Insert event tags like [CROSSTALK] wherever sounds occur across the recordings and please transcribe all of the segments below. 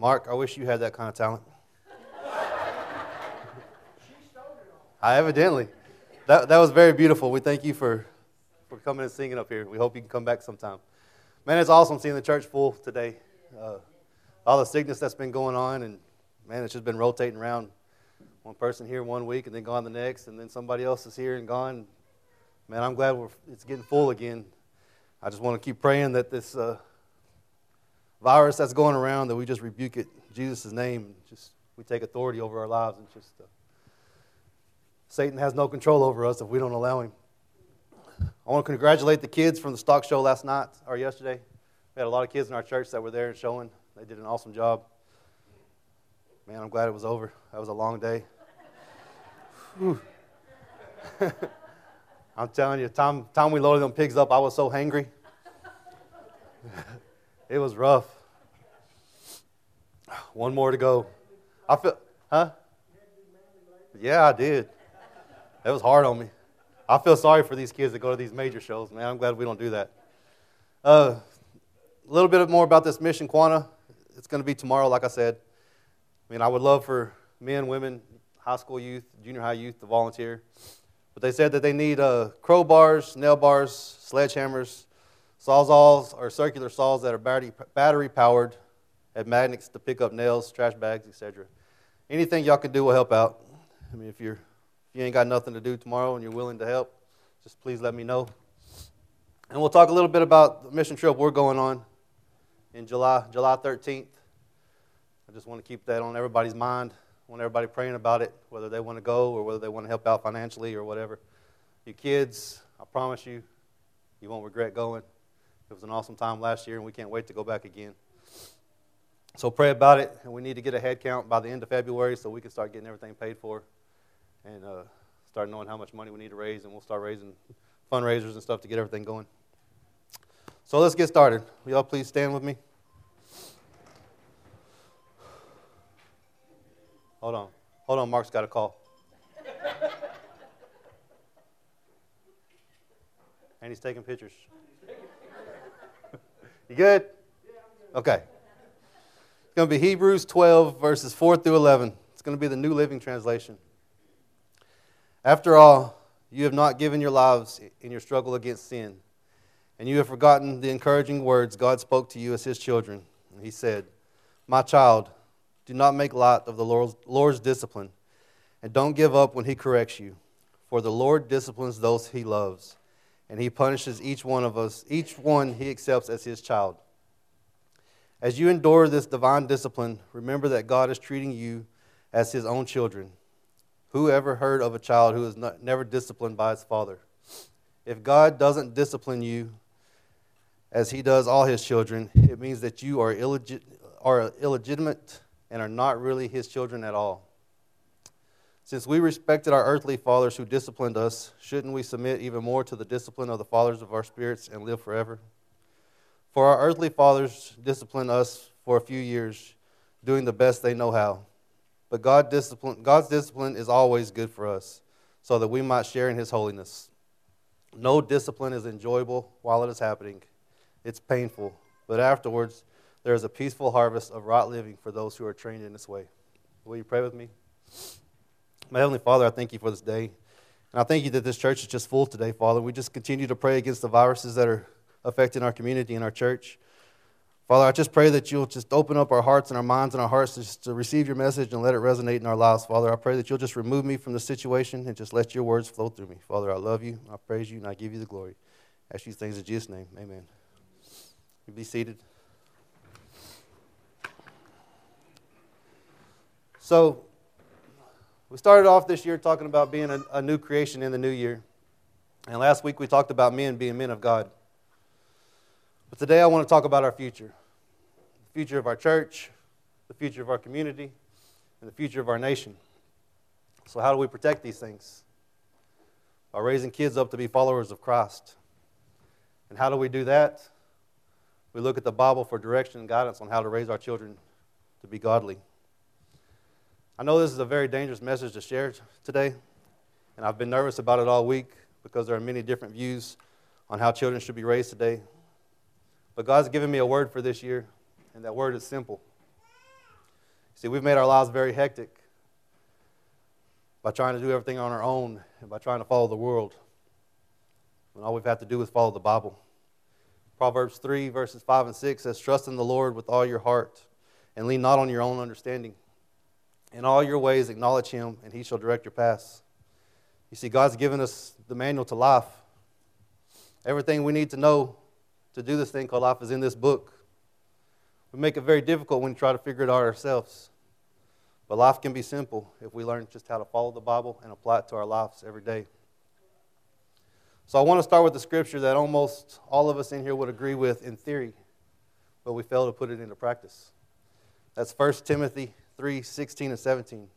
Mark, I wish you had that kind of talent. I evidently. That, that was very beautiful. We thank you for, for coming and singing up here. We hope you can come back sometime. Man, it's awesome seeing the church full today. Uh, all the sickness that's been going on, and man, it's just been rotating around. One person here one week, and then gone the next, and then somebody else is here and gone. Man, I'm glad we're, it's getting full again. I just want to keep praying that this uh, virus that's going around, that we just rebuke it in Jesus' name. Just we take authority over our lives and just uh, Satan has no control over us if we don't allow him. I want to congratulate the kids from the stock show last night or yesterday. We had a lot of kids in our church that were there and showing. They did an awesome job. Man, I'm glad it was over. That was a long day. [LAUGHS] I'm telling you, time, time we loaded them pigs up, I was so hangry. [LAUGHS] it was rough. One more to go. I feel, huh? Yeah, I did. That was hard on me. I feel sorry for these kids that go to these major shows, man. I'm glad we don't do that. Uh, a little bit more about this mission, Quanta. It's going to be tomorrow, like I said. I mean, I would love for men, women, high school youth, junior high youth to volunteer. But they said that they need uh, crowbars, nail bars, sledgehammers, sawzalls, or circular saws that are battery, battery powered, have magnets to pick up nails, trash bags, etc. Anything y'all can do will help out. I mean, if you're if you ain't got nothing to do tomorrow and you're willing to help, just please let me know. And we'll talk a little bit about the mission trip we're going on in July, July 13th. I just want to keep that on everybody's mind. I want everybody praying about it, whether they want to go or whether they want to help out financially or whatever. You kids, I promise you, you won't regret going. It was an awesome time last year, and we can't wait to go back again. So pray about it, and we need to get a head count by the end of February so we can start getting everything paid for and uh, start knowing how much money we need to raise, and we'll start raising fundraisers and stuff to get everything going. So let's get started. Will y'all please stand with me? Hold on. Hold on, Mark's got a call. and he's taking pictures. You good? Okay. It's going to be Hebrews 12, verses 4 through 11. It's going to be the New Living Translation. After all, you have not given your lives in your struggle against sin, and you have forgotten the encouraging words God spoke to you as His children. He said, My child, do not make light of the Lord's, Lord's discipline, and don't give up when He corrects you, for the Lord disciplines those He loves, and He punishes each one of us, each one He accepts as His child. As you endure this divine discipline, remember that God is treating you as His own children. Who ever heard of a child who is not, never disciplined by his father? If God doesn't discipline you as he does all his children, it means that you are, illegit- are illegitimate and are not really his children at all. Since we respected our earthly fathers who disciplined us, shouldn't we submit even more to the discipline of the fathers of our spirits and live forever? For our earthly fathers disciplined us for a few years, doing the best they know how. But God discipline, God's discipline is always good for us, so that we might share in His holiness. No discipline is enjoyable while it is happening, it's painful. But afterwards, there is a peaceful harvest of right living for those who are trained in this way. Will you pray with me? My Heavenly Father, I thank you for this day. And I thank you that this church is just full today, Father. We just continue to pray against the viruses that are affecting our community and our church. Father, I just pray that you'll just open up our hearts and our minds and our hearts to, to receive your message and let it resonate in our lives. Father, I pray that you'll just remove me from the situation and just let your words flow through me. Father, I love you, I praise you, and I give you the glory. I ask these things in Jesus' name. Amen. You be seated. So, we started off this year talking about being a, a new creation in the new year. And last week we talked about men being men of God. But today I want to talk about our future the future of our church, the future of our community, and the future of our nation. So, how do we protect these things? By raising kids up to be followers of Christ. And how do we do that? We look at the Bible for direction and guidance on how to raise our children to be godly. I know this is a very dangerous message to share today, and I've been nervous about it all week because there are many different views on how children should be raised today. But God's given me a word for this year, and that word is simple See, we've made our lives very hectic by trying to do everything on our own and by trying to follow the world. When all we've had to do is follow the Bible. Proverbs 3, verses 5 and 6 says, Trust in the Lord with all your heart and lean not on your own understanding. In all your ways, acknowledge him, and he shall direct your paths. You see, God's given us the manual to life. Everything we need to know to do this thing called life is in this book. We make it very difficult when we try to figure it out ourselves. But life can be simple if we learn just how to follow the Bible and apply it to our lives every day. So I want to start with the scripture that almost all of us in here would agree with in theory, but we fail to put it into practice. That's 1 Timothy 3 16 and 17.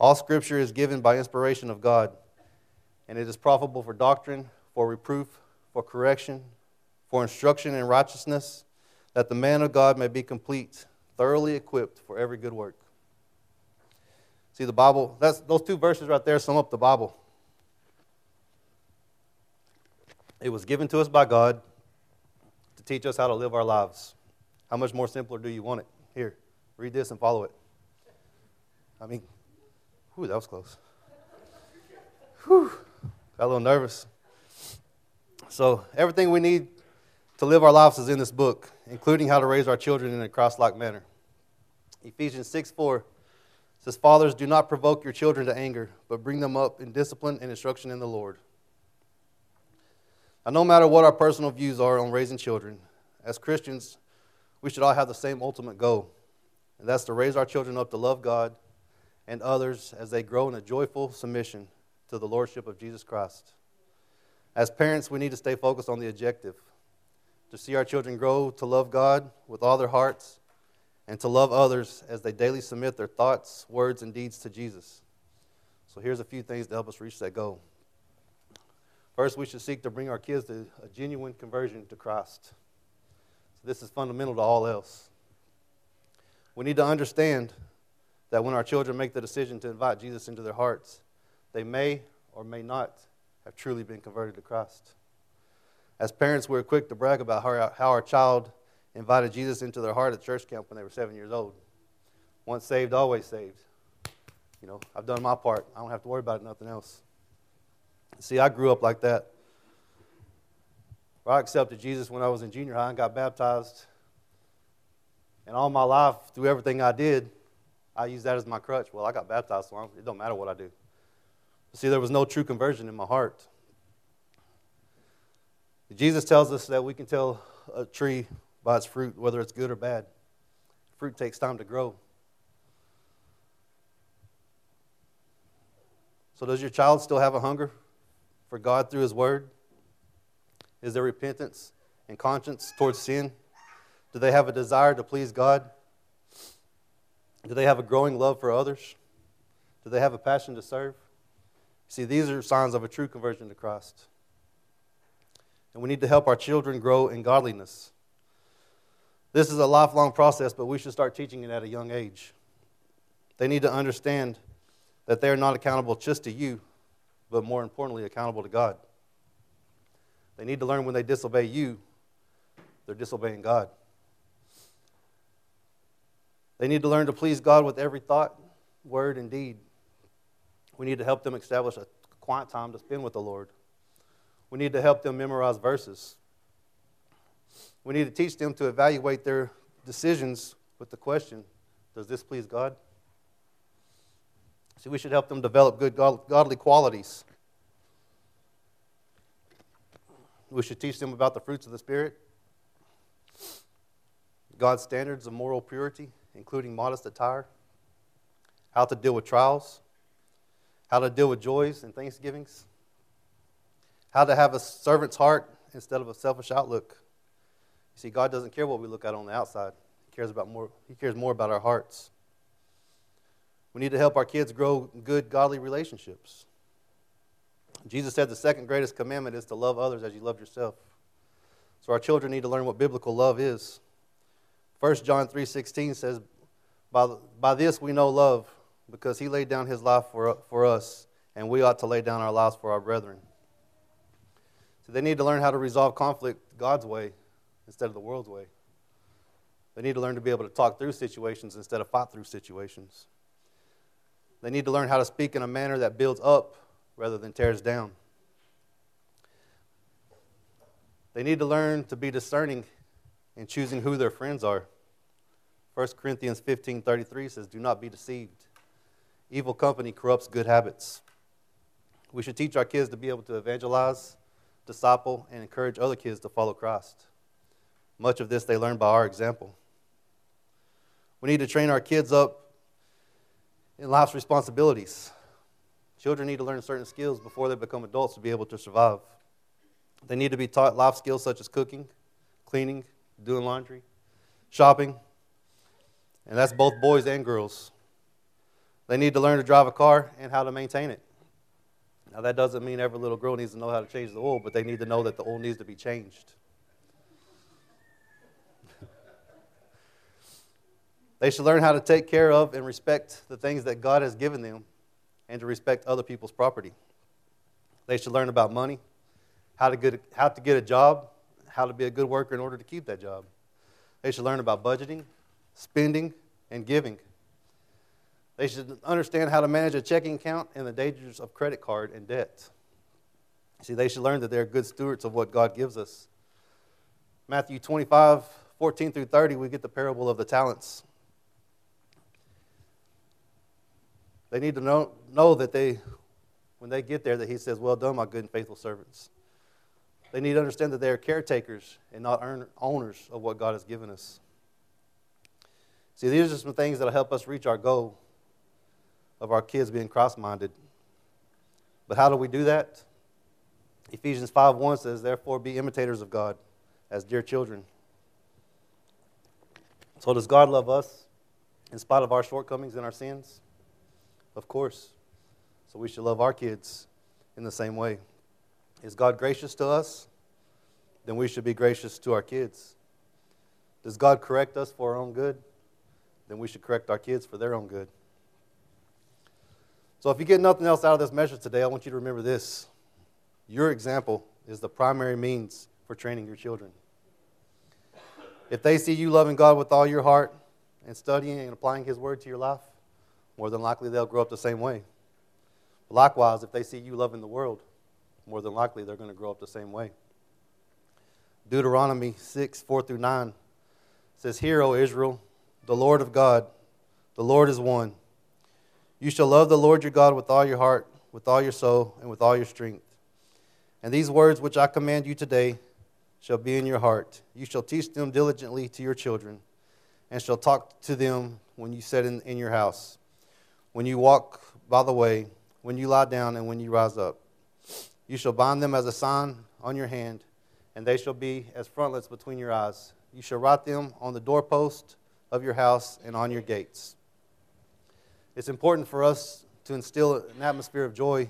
All scripture is given by inspiration of God, and it is profitable for doctrine, for reproof, for correction, for instruction in righteousness, that the man of God may be complete, thoroughly equipped for every good work. See, the Bible, that's, those two verses right there sum up the Bible. It was given to us by God to teach us how to live our lives. How much more simpler do you want it? Here, read this and follow it. I mean, whew, that was close. Whew, got a little nervous. So, everything we need to live our lives is in this book, including how to raise our children in a cross like manner. Ephesians 6 4 says, Fathers, do not provoke your children to anger, but bring them up in discipline and instruction in the Lord. Now, no matter what our personal views are on raising children, as Christians, we should all have the same ultimate goal, and that's to raise our children up to love God and others as they grow in a joyful submission to the Lordship of Jesus Christ. As parents, we need to stay focused on the objective to see our children grow to love God with all their hearts and to love others as they daily submit their thoughts, words, and deeds to Jesus. So, here's a few things to help us reach that goal. First, we should seek to bring our kids to a genuine conversion to Christ. So this is fundamental to all else. We need to understand that when our children make the decision to invite Jesus into their hearts, they may or may not have truly been converted to Christ. As parents, we're quick to brag about how our, child invited Jesus into their heart at church camp when they were seven years old. Once saved, always saved. You know, I've done my part. I don't have to worry about it, nothing else. See, I grew up like that. I accepted Jesus when I was in junior high and got baptized. And all my life, through everything I did, I use that as my crutch. Well, I got baptized, so it don't matter what I do. See, there was no true conversion in my heart. Jesus tells us that we can tell a tree by its fruit whether it's good or bad. Fruit takes time to grow. So, does your child still have a hunger for God through His Word? Is there repentance and conscience towards sin? Do they have a desire to please God? Do they have a growing love for others? Do they have a passion to serve? See, these are signs of a true conversion to Christ. And we need to help our children grow in godliness. This is a lifelong process, but we should start teaching it at a young age. They need to understand that they are not accountable just to you, but more importantly, accountable to God. They need to learn when they disobey you, they're disobeying God. They need to learn to please God with every thought, word, and deed. We need to help them establish a quiet time to spend with the Lord. We need to help them memorize verses. We need to teach them to evaluate their decisions with the question Does this please God? See, we should help them develop good godly qualities. We should teach them about the fruits of the Spirit, God's standards of moral purity, including modest attire, how to deal with trials, how to deal with joys and thanksgivings, how to have a servant's heart instead of a selfish outlook. You see, God doesn't care what we look at on the outside. He cares about more, he cares more about our hearts. We need to help our kids grow good, godly relationships. Jesus said the second greatest commandment is to love others as you love yourself. So our children need to learn what biblical love is. 1 John 3:16 says, by, by this we know love, because he laid down his life for, for us, and we ought to lay down our lives for our brethren. So they need to learn how to resolve conflict God's way instead of the world's way. They need to learn to be able to talk through situations instead of fight through situations. They need to learn how to speak in a manner that builds up rather than tears down. They need to learn to be discerning in choosing who their friends are. 1 Corinthians 15:33 says, "Do not be deceived. Evil company corrupts good habits." We should teach our kids to be able to evangelize, disciple, and encourage other kids to follow Christ. Much of this they learn by our example. We need to train our kids up in life's responsibilities. Children need to learn certain skills before they become adults to be able to survive. They need to be taught life skills such as cooking, cleaning, doing laundry, shopping, and that's both boys and girls. They need to learn to drive a car and how to maintain it. Now, that doesn't mean every little girl needs to know how to change the oil, but they need to know that the oil needs to be changed. [LAUGHS] they should learn how to take care of and respect the things that God has given them and to respect other people's property. They should learn about money, how to get how to get a job, how to be a good worker in order to keep that job. They should learn about budgeting, spending, and giving. They should understand how to manage a checking account and the dangers of credit card and debt. See, they should learn that they're good stewards of what God gives us. Matthew 25, 14 through 30, we get the parable of the talents. They need to know, know that they, when they get there, that he says, Well done, my good and faithful servants. They need to understand that they are caretakers and not owners of what God has given us. See, these are some things that will help us reach our goal of our kids being cross minded. But how do we do that? Ephesians 5 1 says, Therefore be imitators of God as dear children. So, does God love us in spite of our shortcomings and our sins? Of course. So, we should love our kids in the same way. Is God gracious to us? Then we should be gracious to our kids. Does God correct us for our own good? Then we should correct our kids for their own good. So if you get nothing else out of this message today, I want you to remember this. Your example is the primary means for training your children. If they see you loving God with all your heart and studying and applying His Word to your life, more than likely they'll grow up the same way. Likewise, if they see you loving the world, more than likely they're going to grow up the same way. Deuteronomy 6 4 through 9 says, Hear, O Israel, the Lord of God, the Lord is one. You shall love the Lord your God with all your heart, with all your soul, and with all your strength. And these words which I command you today shall be in your heart. You shall teach them diligently to your children, and shall talk to them when you sit in, in your house, when you walk by the way, when you lie down, and when you rise up. You shall bind them as a sign on your hand, and they shall be as frontlets between your eyes. You shall write them on the doorpost of your house and on your gates. It's important for us to instill an atmosphere of joy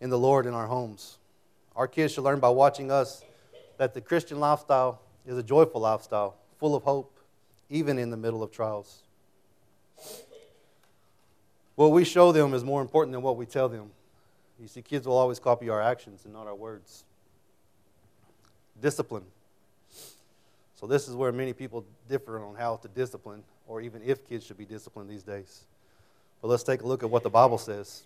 in the Lord in our homes. Our kids should learn by watching us that the Christian lifestyle is a joyful lifestyle, full of hope, even in the middle of trials. What we show them is more important than what we tell them. You see, kids will always copy our actions and not our words. Discipline. So, this is where many people differ on how to discipline, or even if kids should be disciplined these days. But let's take a look at what the Bible says.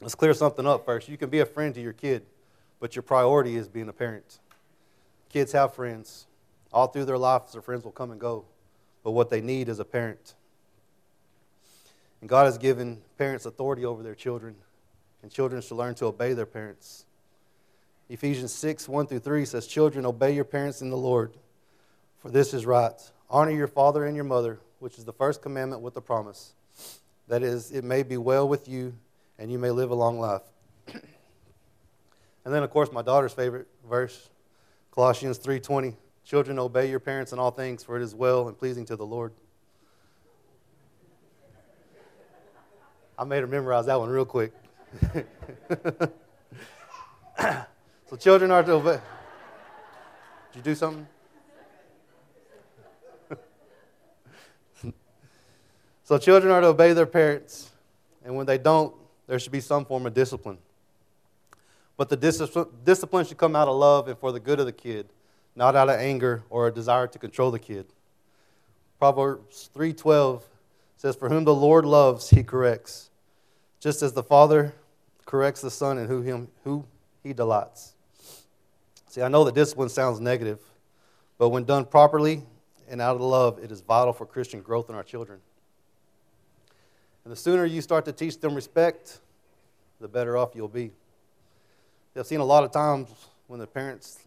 Let's clear something up first. You can be a friend to your kid, but your priority is being a parent. Kids have friends. All through their lives, their friends will come and go. But what they need is a parent. And God has given parents authority over their children, and children should learn to obey their parents. Ephesians 6 1 through 3 says, Children, obey your parents in the Lord, for this is right. Honor your father and your mother, which is the first commandment with the promise that is, it may be well with you and you may live a long life. [CLEARS THROAT] and then, of course, my daughter's favorite verse, Colossians 3.20, Children, obey your parents in all things, for it is well and pleasing to the Lord. I made her memorize that one real quick. So children are to obey. Did you do something? So children are to obey their parents, and when they don't, there should be some form of discipline. But the discipline should come out of love and for the good of the kid, not out of anger or a desire to control the kid. Proverbs 3:12 says, "For whom the Lord loves, he corrects, just as the Father corrects the Son and who him who he delights." See, I know that discipline sounds negative, but when done properly and out of love, it is vital for Christian growth in our children. And the sooner you start to teach them respect, the better off you'll be. I've seen a lot of times when the parents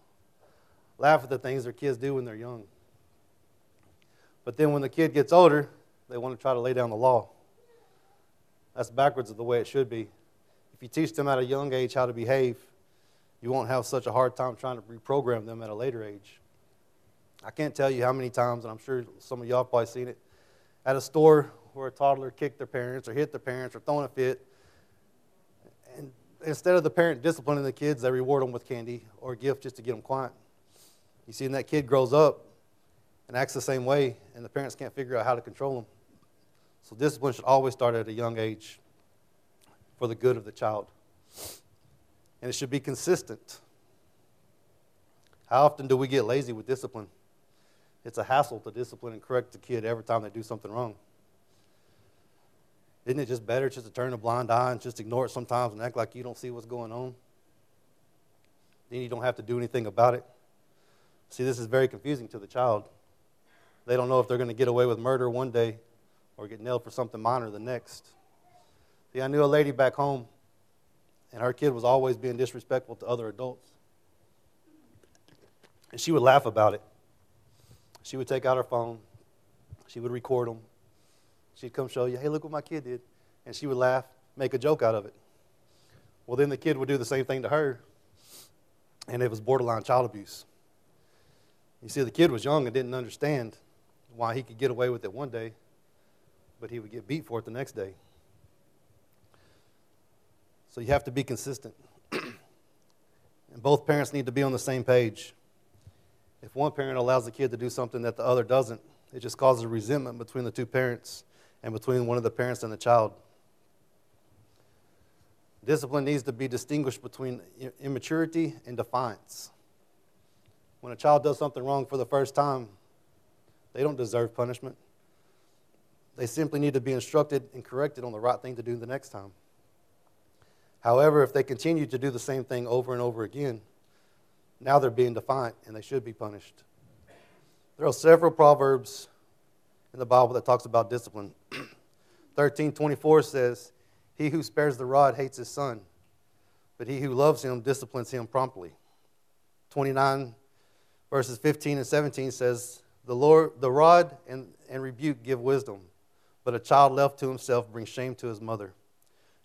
laugh at the things their kids do when they're young. But then when the kid gets older, they want to try to lay down the law. That's backwards of the way it should be. If you teach them at a young age how to behave, you won't have such a hard time trying to reprogram them at a later age. I can't tell you how many times, and I'm sure some of y'all probably seen it, at a store where a toddler kicked their parents or hit their parents or throwing a fit. And instead of the parent disciplining the kids, they reward them with candy or a gift just to get them quiet. You see, and that kid grows up and acts the same way, and the parents can't figure out how to control them. So discipline should always start at a young age for the good of the child. And it should be consistent. How often do we get lazy with discipline? It's a hassle to discipline and correct the kid every time they do something wrong. Isn't it just better just to turn a blind eye and just ignore it sometimes and act like you don't see what's going on? Then you don't have to do anything about it. See, this is very confusing to the child. They don't know if they're going to get away with murder one day or get nailed for something minor the next. See, I knew a lady back home, and her kid was always being disrespectful to other adults. And she would laugh about it. She would take out her phone, she would record them. She'd come show you, hey, look what my kid did. And she would laugh, make a joke out of it. Well, then the kid would do the same thing to her, and it was borderline child abuse. You see, the kid was young and didn't understand why he could get away with it one day, but he would get beat for it the next day. So you have to be consistent. [CLEARS THROAT] and both parents need to be on the same page. If one parent allows the kid to do something that the other doesn't, it just causes resentment between the two parents and between one of the parents and the child. Discipline needs to be distinguished between immaturity and defiance. When a child does something wrong for the first time, they don't deserve punishment. They simply need to be instructed and corrected on the right thing to do the next time. However, if they continue to do the same thing over and over again, now they're being defiant and they should be punished. There are several proverbs in the Bible that talks about discipline. [CLEARS THROAT] 1324 says, He who spares the rod hates his son, but he who loves him disciplines him promptly. 29 verses 15 and 17 says, The Lord the rod and, and rebuke give wisdom, but a child left to himself brings shame to his mother.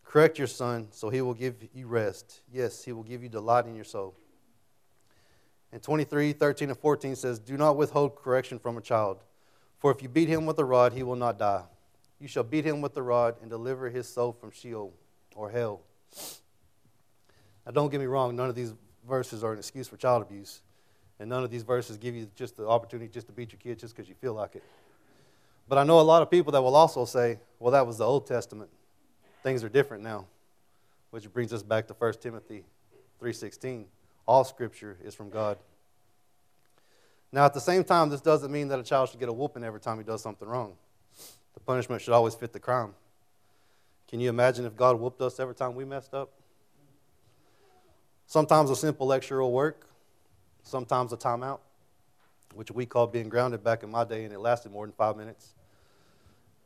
Correct your son, so he will give you rest. Yes, he will give you delight in your soul. And 23, 13, and 14 says, Do not withhold correction from a child, for if you beat him with a rod, he will not die. You shall beat him with the rod and deliver his soul from Sheol or hell. Now, don't get me wrong, none of these verses are an excuse for child abuse. And none of these verses give you just the opportunity just to beat your kids just because you feel like it. But I know a lot of people that will also say, well, that was the Old Testament. Things are different now. Which brings us back to 1 Timothy 3.16 all scripture is from God. Now, at the same time, this doesn't mean that a child should get a whooping every time he does something wrong. The punishment should always fit the crime. Can you imagine if God whooped us every time we messed up? Sometimes a simple lecture will work, sometimes a timeout, which we called being grounded back in my day, and it lasted more than five minutes.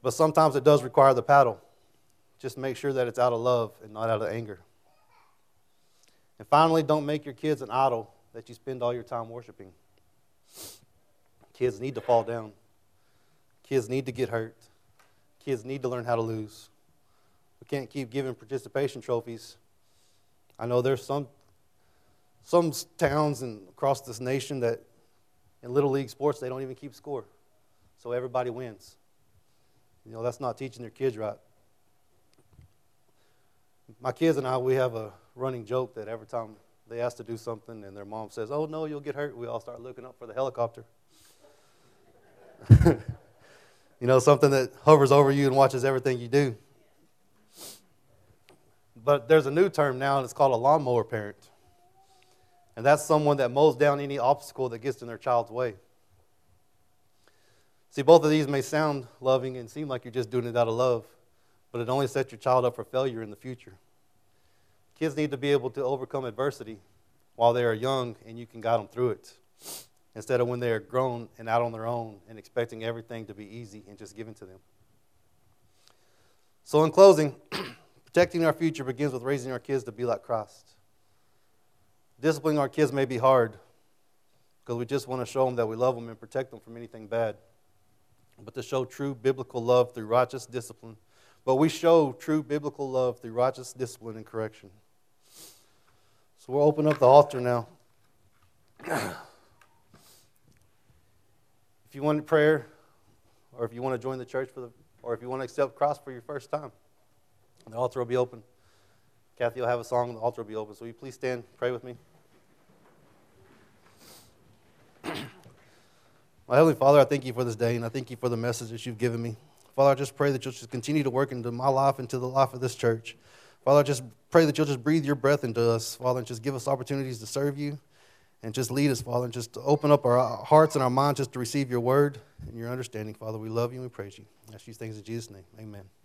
But sometimes it does require the paddle. Just make sure that it's out of love and not out of anger. And finally, don't make your kids an idol that you spend all your time worshiping. Kids need to fall down. Kids need to get hurt. Kids need to learn how to lose. We can't keep giving participation trophies. I know there's some some towns and across this nation that in little league sports they don't even keep score. So everybody wins. You know, that's not teaching their kids right. My kids and I, we have a running joke that every time they ask to do something and their mom says, Oh, no, you'll get hurt, we all start looking up for the helicopter. [LAUGHS] you know, something that hovers over you and watches everything you do. But there's a new term now, and it's called a lawnmower parent. And that's someone that mows down any obstacle that gets in their child's way. See, both of these may sound loving and seem like you're just doing it out of love, but it only sets your child up for failure in the future. Kids need to be able to overcome adversity while they are young, and you can guide them through it instead of when they are grown and out on their own and expecting everything to be easy and just given to them. So, in closing, [CLEARS THROAT] protecting our future begins with raising our kids to be like Christ. Disciplining our kids may be hard because we just want to show them that we love them and protect them from anything bad. But to show true biblical love through righteous discipline, but we show true biblical love through righteous discipline and correction. So we'll open up the altar now. [CLEARS THROAT] if you want prayer, or if you want to join the church for the, or if you want to accept Christ for your first time, the altar will be open. Kathy will have a song, the altar will be open. So will you please stand, pray with me? My Heavenly Father, I thank you for this day, and I thank you for the message that you've given me. Father, I just pray that you'll just continue to work into my life, into the life of this church. Father, I just pray that you'll just breathe your breath into us, Father, and just give us opportunities to serve you and just lead us, Father, and just open up our hearts and our minds just to receive your word and your understanding. Father, we love you and we praise you. I ask these things in Jesus' name. Amen.